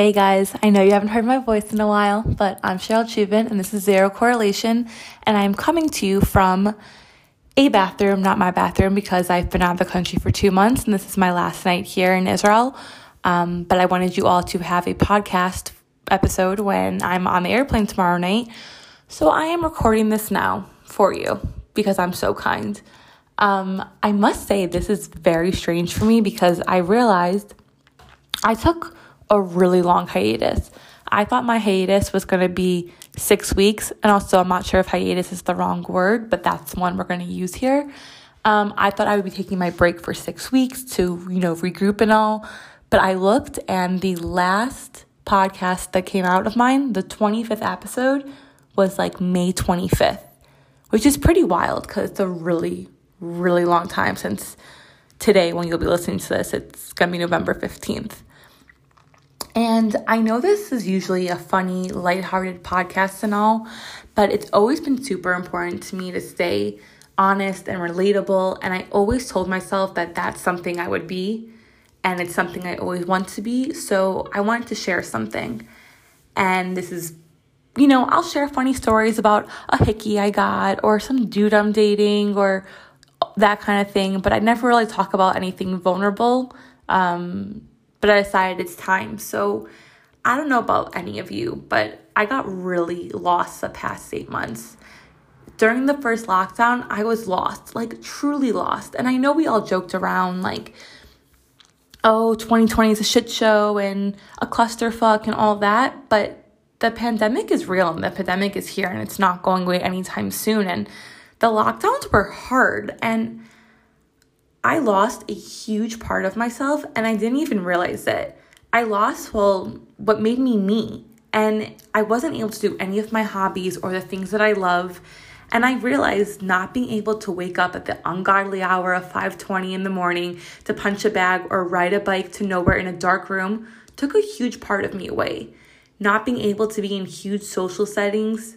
Hey guys, I know you haven't heard my voice in a while, but I'm Cheryl Chubin and this is Zero Correlation, and I'm coming to you from a bathroom, not my bathroom, because I've been out of the country for two months and this is my last night here in Israel. Um, but I wanted you all to have a podcast episode when I'm on the airplane tomorrow night. So I am recording this now for you because I'm so kind. Um, I must say, this is very strange for me because I realized I took a really long hiatus. I thought my hiatus was going to be six weeks, and also I'm not sure if hiatus is the wrong word, but that's one we're going to use here. Um, I thought I would be taking my break for six weeks to, you know, regroup and all, but I looked, and the last podcast that came out of mine, the 25th episode, was like May 25th, which is pretty wild because it's a really, really long time since today when you'll be listening to this. It's going to be November 15th. And I know this is usually a funny, lighthearted podcast and all, but it's always been super important to me to stay honest and relatable. And I always told myself that that's something I would be, and it's something I always want to be. So I wanted to share something. And this is, you know, I'll share funny stories about a hickey I got, or some dude I'm dating, or that kind of thing, but I never really talk about anything vulnerable. Um, but I decided it's time. So I don't know about any of you, but I got really lost the past eight months. During the first lockdown, I was lost, like truly lost. And I know we all joked around, like, oh, 2020 is a shit show and a clusterfuck and all that. But the pandemic is real and the pandemic is here and it's not going away anytime soon. And the lockdowns were hard. And I lost a huge part of myself and I didn't even realize it. I lost, well, what made me me. And I wasn't able to do any of my hobbies or the things that I love. And I realized not being able to wake up at the ungodly hour of 5:20 in the morning to punch a bag or ride a bike to nowhere in a dark room took a huge part of me away. Not being able to be in huge social settings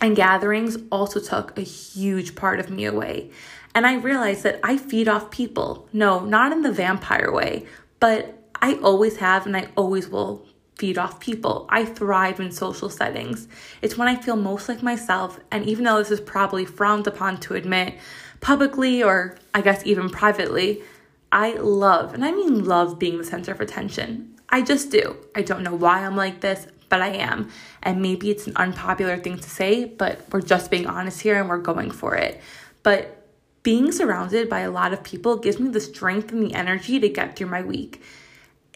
and gatherings also took a huge part of me away. And I realized that I feed off people. No, not in the vampire way, but I always have and I always will feed off people. I thrive in social settings. It's when I feel most like myself, and even though this is probably frowned upon to admit publicly or I guess even privately, I love, and I mean love being the center of attention. I just do. I don't know why I'm like this, but I am. And maybe it's an unpopular thing to say, but we're just being honest here and we're going for it. But being surrounded by a lot of people gives me the strength and the energy to get through my week.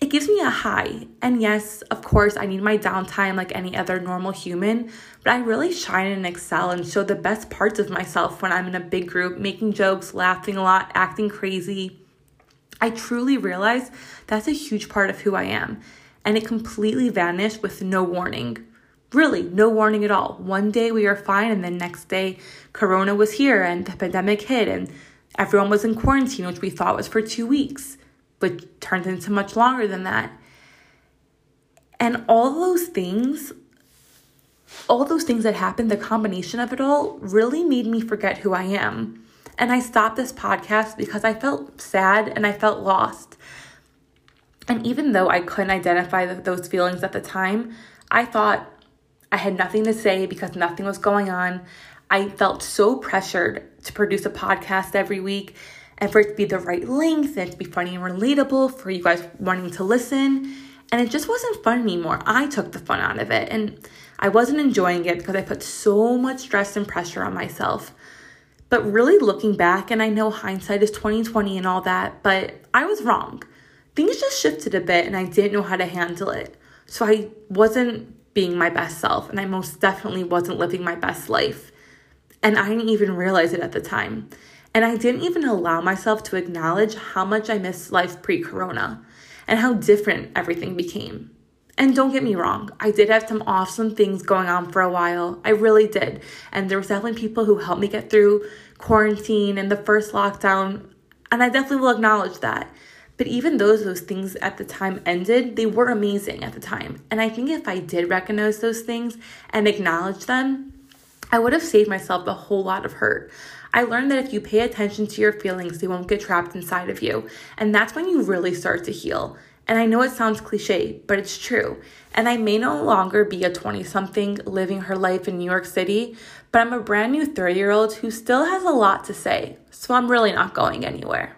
It gives me a high. And yes, of course, I need my downtime like any other normal human, but I really shine and excel and show the best parts of myself when I'm in a big group, making jokes, laughing a lot, acting crazy. I truly realize that's a huge part of who I am and it completely vanished with no warning. Really, no warning at all. One day we were fine, and the next day, Corona was here and the pandemic hit, and everyone was in quarantine, which we thought was for two weeks, but turned into much longer than that. And all those things, all those things that happened, the combination of it all really made me forget who I am. And I stopped this podcast because I felt sad and I felt lost. And even though I couldn't identify those feelings at the time, I thought I had nothing to say because nothing was going on. I felt so pressured to produce a podcast every week and for it to be the right length and to be funny and relatable for you guys wanting to listen. And it just wasn't fun anymore. I took the fun out of it and I wasn't enjoying it because I put so much stress and pressure on myself. But really looking back, and I know hindsight is 2020 and all that, but I was wrong things just shifted a bit and I didn't know how to handle it. So I wasn't being my best self and I most definitely wasn't living my best life. And I didn't even realize it at the time. And I didn't even allow myself to acknowledge how much I missed life pre corona and how different everything became. And don't get me wrong, I did have some awesome things going on for a while. I really did. And there was definitely people who helped me get through quarantine and the first lockdown. And I definitely will acknowledge that. But even though those things at the time ended, they were amazing at the time. And I think if I did recognize those things and acknowledge them, I would have saved myself a whole lot of hurt. I learned that if you pay attention to your feelings, they won't get trapped inside of you. And that's when you really start to heal. And I know it sounds cliche, but it's true. And I may no longer be a 20 something living her life in New York City, but I'm a brand new 30 year old who still has a lot to say. So I'm really not going anywhere.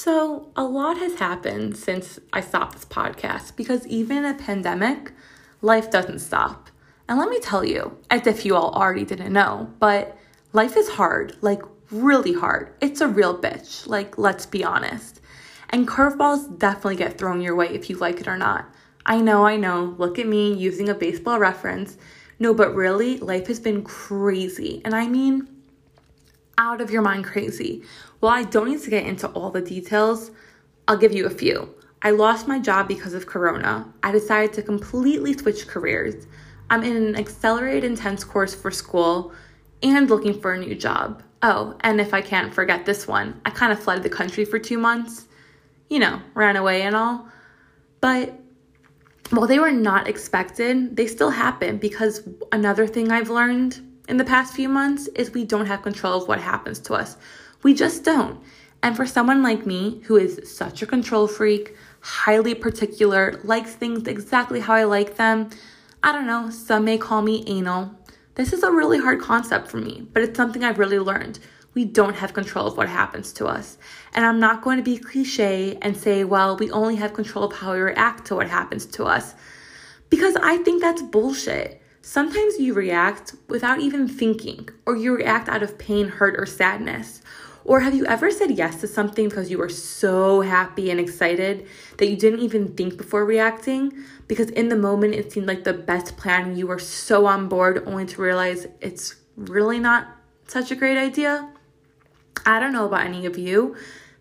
So, a lot has happened since I stopped this podcast because even in a pandemic, life doesn't stop. And let me tell you, as if you all already didn't know, but life is hard, like really hard. It's a real bitch, like let's be honest. And curveballs definitely get thrown your way if you like it or not. I know, I know, look at me using a baseball reference. No, but really, life has been crazy. And I mean, out of your mind crazy. Well, I don't need to get into all the details. I'll give you a few. I lost my job because of Corona. I decided to completely switch careers. I'm in an accelerated intense course for school and looking for a new job. Oh, and if I can't forget this one, I kind of fled the country for two months. You know, ran away and all. But while they were not expected, they still happened because another thing I've learned in the past few months is we don't have control of what happens to us. We just don't. And for someone like me, who is such a control freak, highly particular, likes things exactly how I like them, I don't know, some may call me anal. This is a really hard concept for me, but it's something I've really learned. We don't have control of what happens to us. And I'm not going to be cliche and say, well, we only have control of how we react to what happens to us. Because I think that's bullshit. Sometimes you react without even thinking, or you react out of pain, hurt, or sadness. Or have you ever said yes to something because you were so happy and excited that you didn't even think before reacting? Because in the moment it seemed like the best plan, you were so on board, only to realize it's really not such a great idea? I don't know about any of you,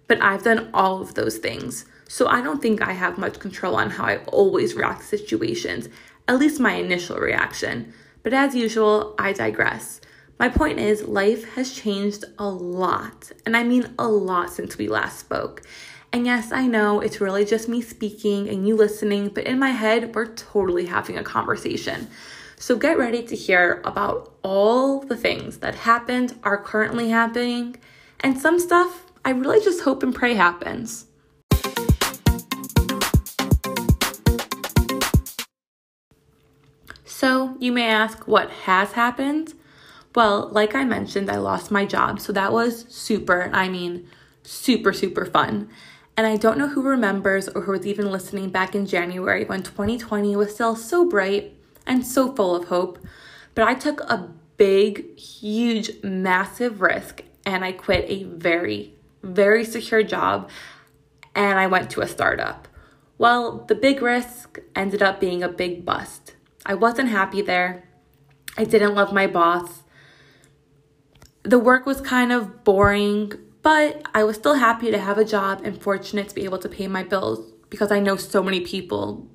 but I've done all of those things. So I don't think I have much control on how I always react to situations at least my initial reaction. But as usual, I digress. My point is, life has changed a lot, and I mean a lot since we last spoke. And yes, I know it's really just me speaking and you listening, but in my head, we're totally having a conversation. So get ready to hear about all the things that happened, are currently happening, and some stuff I really just hope and pray happens. So, you may ask what has happened? Well, like I mentioned, I lost my job, so that was super, I mean, super, super fun. And I don't know who remembers or who was even listening back in January when 2020 was still so bright and so full of hope, but I took a big, huge, massive risk and I quit a very, very secure job and I went to a startup. Well, the big risk ended up being a big bust. I wasn't happy there. I didn't love my boss. The work was kind of boring, but I was still happy to have a job and fortunate to be able to pay my bills because I know so many people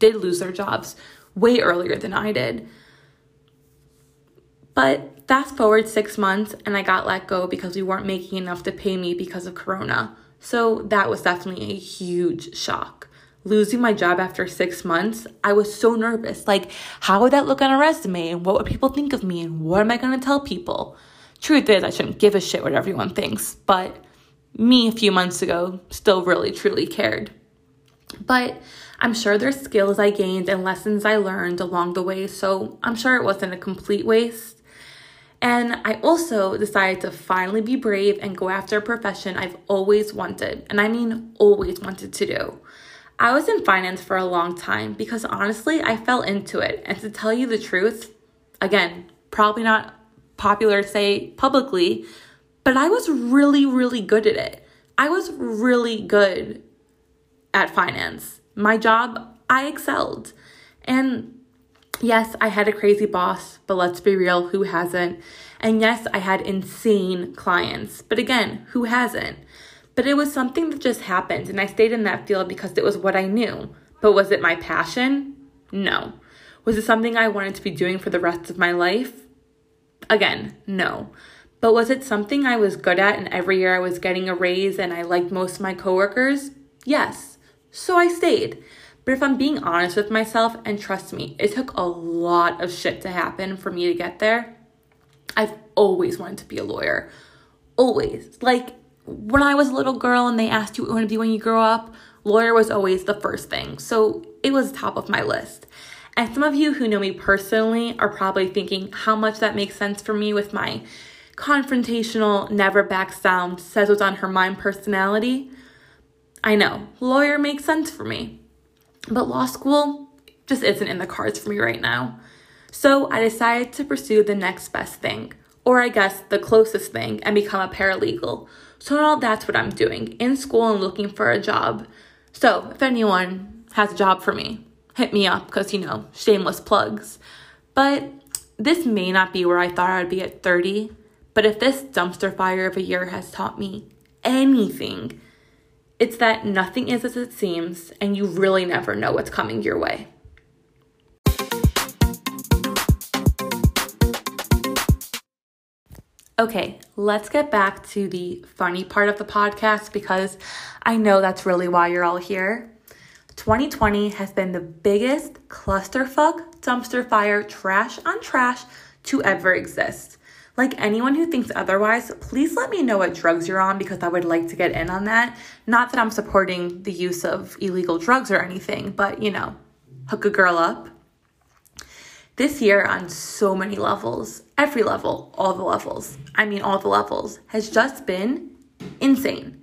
did lose their jobs way earlier than I did. But fast forward six months and I got let go because we weren't making enough to pay me because of Corona. So that was definitely a huge shock losing my job after six months, I was so nervous. Like, how would that look on a resume? And what would people think of me? And what am I going to tell people? Truth is, I shouldn't give a shit what everyone thinks, but me a few months ago still really truly cared. But I'm sure there's skills I gained and lessons I learned along the way, so I'm sure it wasn't a complete waste. And I also decided to finally be brave and go after a profession I've always wanted, and I mean always wanted to do. I was in finance for a long time because honestly, I fell into it. And to tell you the truth, again, probably not popular to say publicly, but I was really, really good at it. I was really good at finance. My job, I excelled. And yes, I had a crazy boss, but let's be real, who hasn't? And yes, I had insane clients, but again, who hasn't? But it was something that just happened, and I stayed in that field because it was what I knew. But was it my passion? No. Was it something I wanted to be doing for the rest of my life? Again, no. But was it something I was good at and every year I was getting a raise and I liked most of my coworkers? Yes. So I stayed. But if I'm being honest with myself, and trust me, it took a lot of shit to happen for me to get there. I've always wanted to be a lawyer Always. Like when I was a little girl and they asked you what you want to be when you grow up, lawyer was always the first thing. So it was top of my list. And some of you who know me personally are probably thinking how much that makes sense for me with my confrontational, never backs down, says what's on her mind personality. I know, lawyer makes sense for me. But law school just isn't in the cards for me right now. So I decided to pursue the next best thing, or I guess the closest thing, and become a paralegal. So now that's what I'm doing in school and looking for a job. So if anyone has a job for me, hit me up because, you know, shameless plugs. But this may not be where I thought I'd be at 30, but if this dumpster fire of a year has taught me anything, it's that nothing is as it seems and you really never know what's coming your way. Okay, let's get back to the funny part of the podcast because I know that's really why you're all here. 2020 has been the biggest clusterfuck, dumpster fire, trash on trash to ever exist. Like anyone who thinks otherwise, please let me know what drugs you're on because I would like to get in on that. Not that I'm supporting the use of illegal drugs or anything, but you know, hook a girl up. This year, on so many levels, every level, all the levels, I mean, all the levels, has just been insane.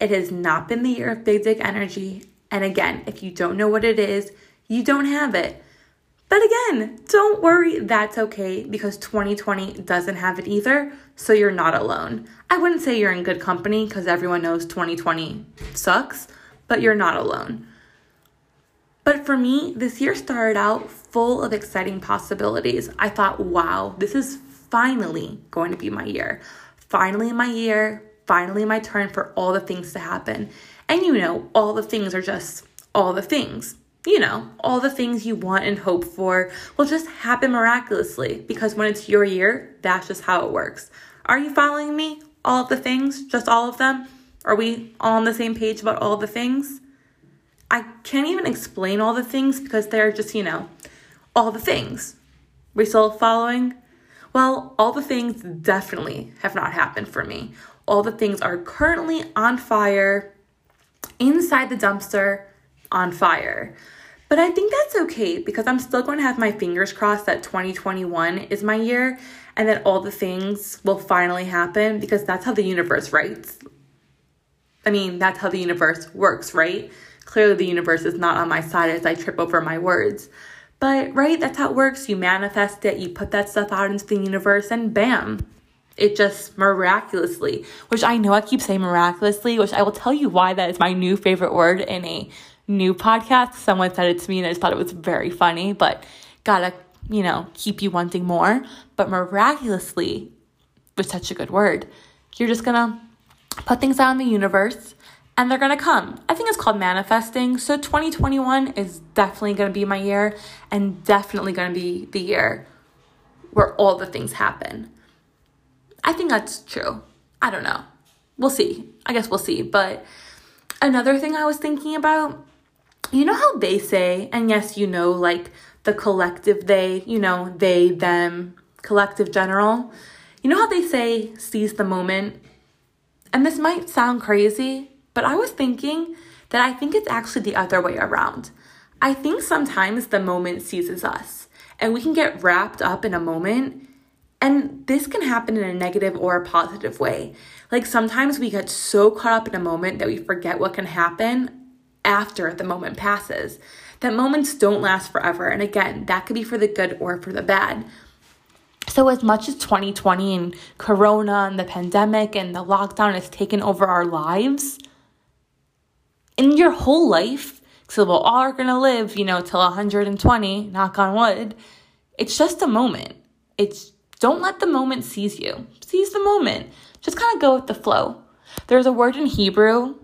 It has not been the year of big dick energy and again, if you don't know what it is, you don't have it. But again, don't worry, that's okay because 2020 doesn't have it either, so you're not alone. I wouldn't say you're in good company because everyone knows 2020 sucks, but you're not alone. But for me, this year started out full of exciting possibilities. I thought, wow, this is finally going to be my year. Finally, my year, finally, my turn for all the things to happen. And you know, all the things are just all the things. You know, all the things you want and hope for will just happen miraculously because when it's your year, that's just how it works. Are you following me? All of the things? Just all of them? Are we all on the same page about all the things? I can't even explain all the things because they're just, you know, all the things. We still following? Well, all the things definitely have not happened for me. All the things are currently on fire inside the dumpster on fire. But I think that's okay because I'm still going to have my fingers crossed that 2021 is my year and that all the things will finally happen because that's how the universe writes. I mean, that's how the universe works, right? Clearly, the universe is not on my side as I trip over my words. But, right, that's how it works. You manifest it, you put that stuff out into the universe, and bam, it just miraculously, which I know I keep saying miraculously, which I will tell you why that is my new favorite word in a new podcast. Someone said it to me and I just thought it was very funny, but gotta, you know, keep you wanting more. But miraculously was such a good word. You're just gonna put things out in the universe and they're gonna come. I think it's called manifesting. So 2021 is definitely gonna be my year and definitely gonna be the year where all the things happen. I think that's true. I don't know. We'll see. I guess we'll see. But another thing I was thinking about, you know how they say, and yes, you know, like the collective they, you know, they, them, collective general. You know how they say seize the moment? And this might sound crazy, but I was thinking that I think it's actually the other way around. I think sometimes the moment seizes us, and we can get wrapped up in a moment and this can happen in a negative or a positive way. Like sometimes we get so caught up in a moment that we forget what can happen after the moment passes. That moments don't last forever. And again, that could be for the good or for the bad. So, as much as 2020 and Corona and the pandemic and the lockdown has taken over our lives, in your whole life, so we're all gonna live, you know, till 120, knock on wood, it's just a moment. It's don't let the moment seize you. Seize the moment. Just kind of go with the flow. There's a word in Hebrew.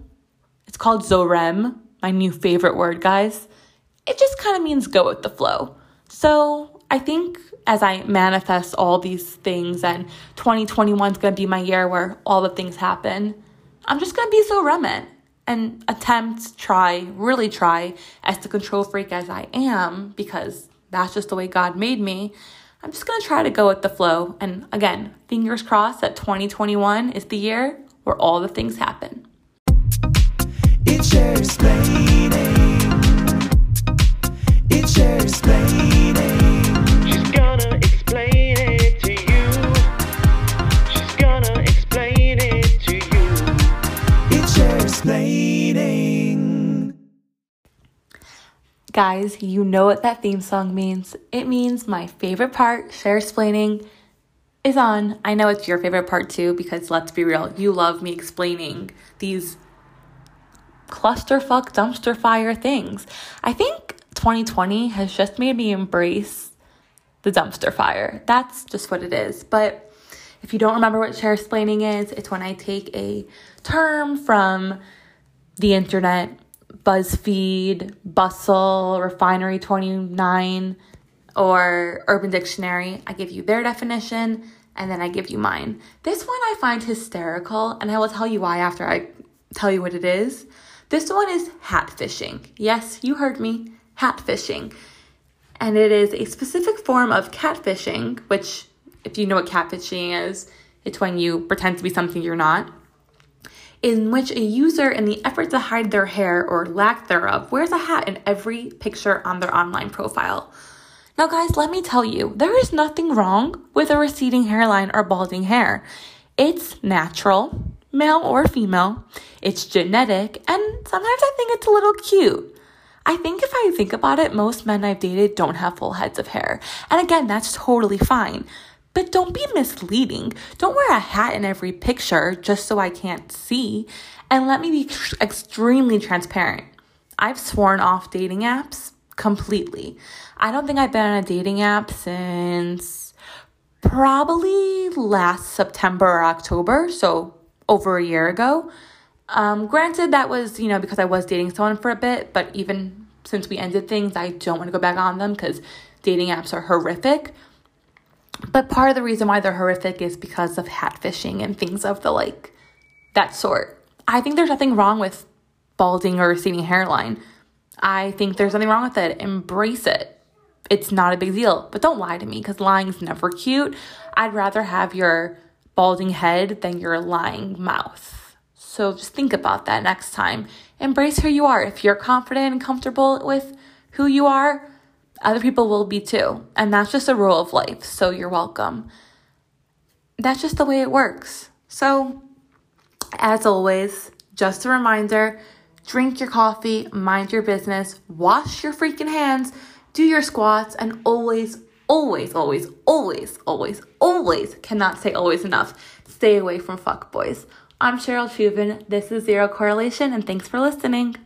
It's called zorem, my new favorite word, guys. It just kind of means go with the flow. So I think as I manifest all these things and 2021 is going to be my year where all the things happen, I'm just going to be so remnant and attempt, try, really try, as the control freak as I am, because that's just the way God made me. I'm just gonna try to go with the flow. And again, fingers crossed that 2021 is the year where all the things happen. It's Cher explaining. It's Cher explaining. Guys, you know what that theme song means. It means my favorite part, Cher explaining, is on. I know it's your favorite part too, because let's be real, you love me explaining these clusterfuck dumpster fire things. I think 2020 has just made me embrace the dumpster fire. That's just what it is. But if you don't remember what Cher explaining is, it's when I take a term from the internet BuzzFeed, Bustle, Refinery 29, or Urban Dictionary. I give you their definition and then I give you mine. This one I find hysterical, and I will tell you why after I tell you what it is. This one is hat fishing. Yes, you heard me, hat fishing. And it is a specific form of catfishing, which, if you know what catfishing is, it's when you pretend to be something you're not in which a user, in the effort to hide their hair or lack thereof, wears a hat in every picture on their online profile. Now, guys, let me tell you, there is nothing wrong with a receding hairline or balding hair. It's natural, male or female, it's genetic, and sometimes I think it's a little cute. I think if I think about it, most men I've dated don't have full heads of hair. And again, that's totally fine. But don't be misleading. Don't wear a hat in every picture just so I can't see. And let me be extremely transparent. I've sworn off dating apps completely. I don't think I've been on a dating app since probably last September or October, so over a year ago. Um, granted, that was, you know, because I was dating someone for a bit, but even since we ended things, I don't want to go back on them because dating apps are horrific. But part of the reason why they're horrific is because of hat fishing and things of the like that sort. I think there's nothing wrong with balding or receding hairline. I think there's nothing wrong with it. Embrace it. It's not a big deal. But don't lie to me because lying's never cute. I'd rather have your balding head than your lying mouth. So just think about that next time. Embrace who you are. If you're confident and comfortable with who you are, other people will be too. And that's just a rule of life. So you're welcome. That's just the way it works. So, as always, just a reminder drink your coffee, mind your business, wash your freaking hands, do your squats, and always, always, always, always, always, always cannot say always enough. Stay away from fuck boys. I'm Cheryl Chuvin. This is Zero Correlation, and thanks for listening.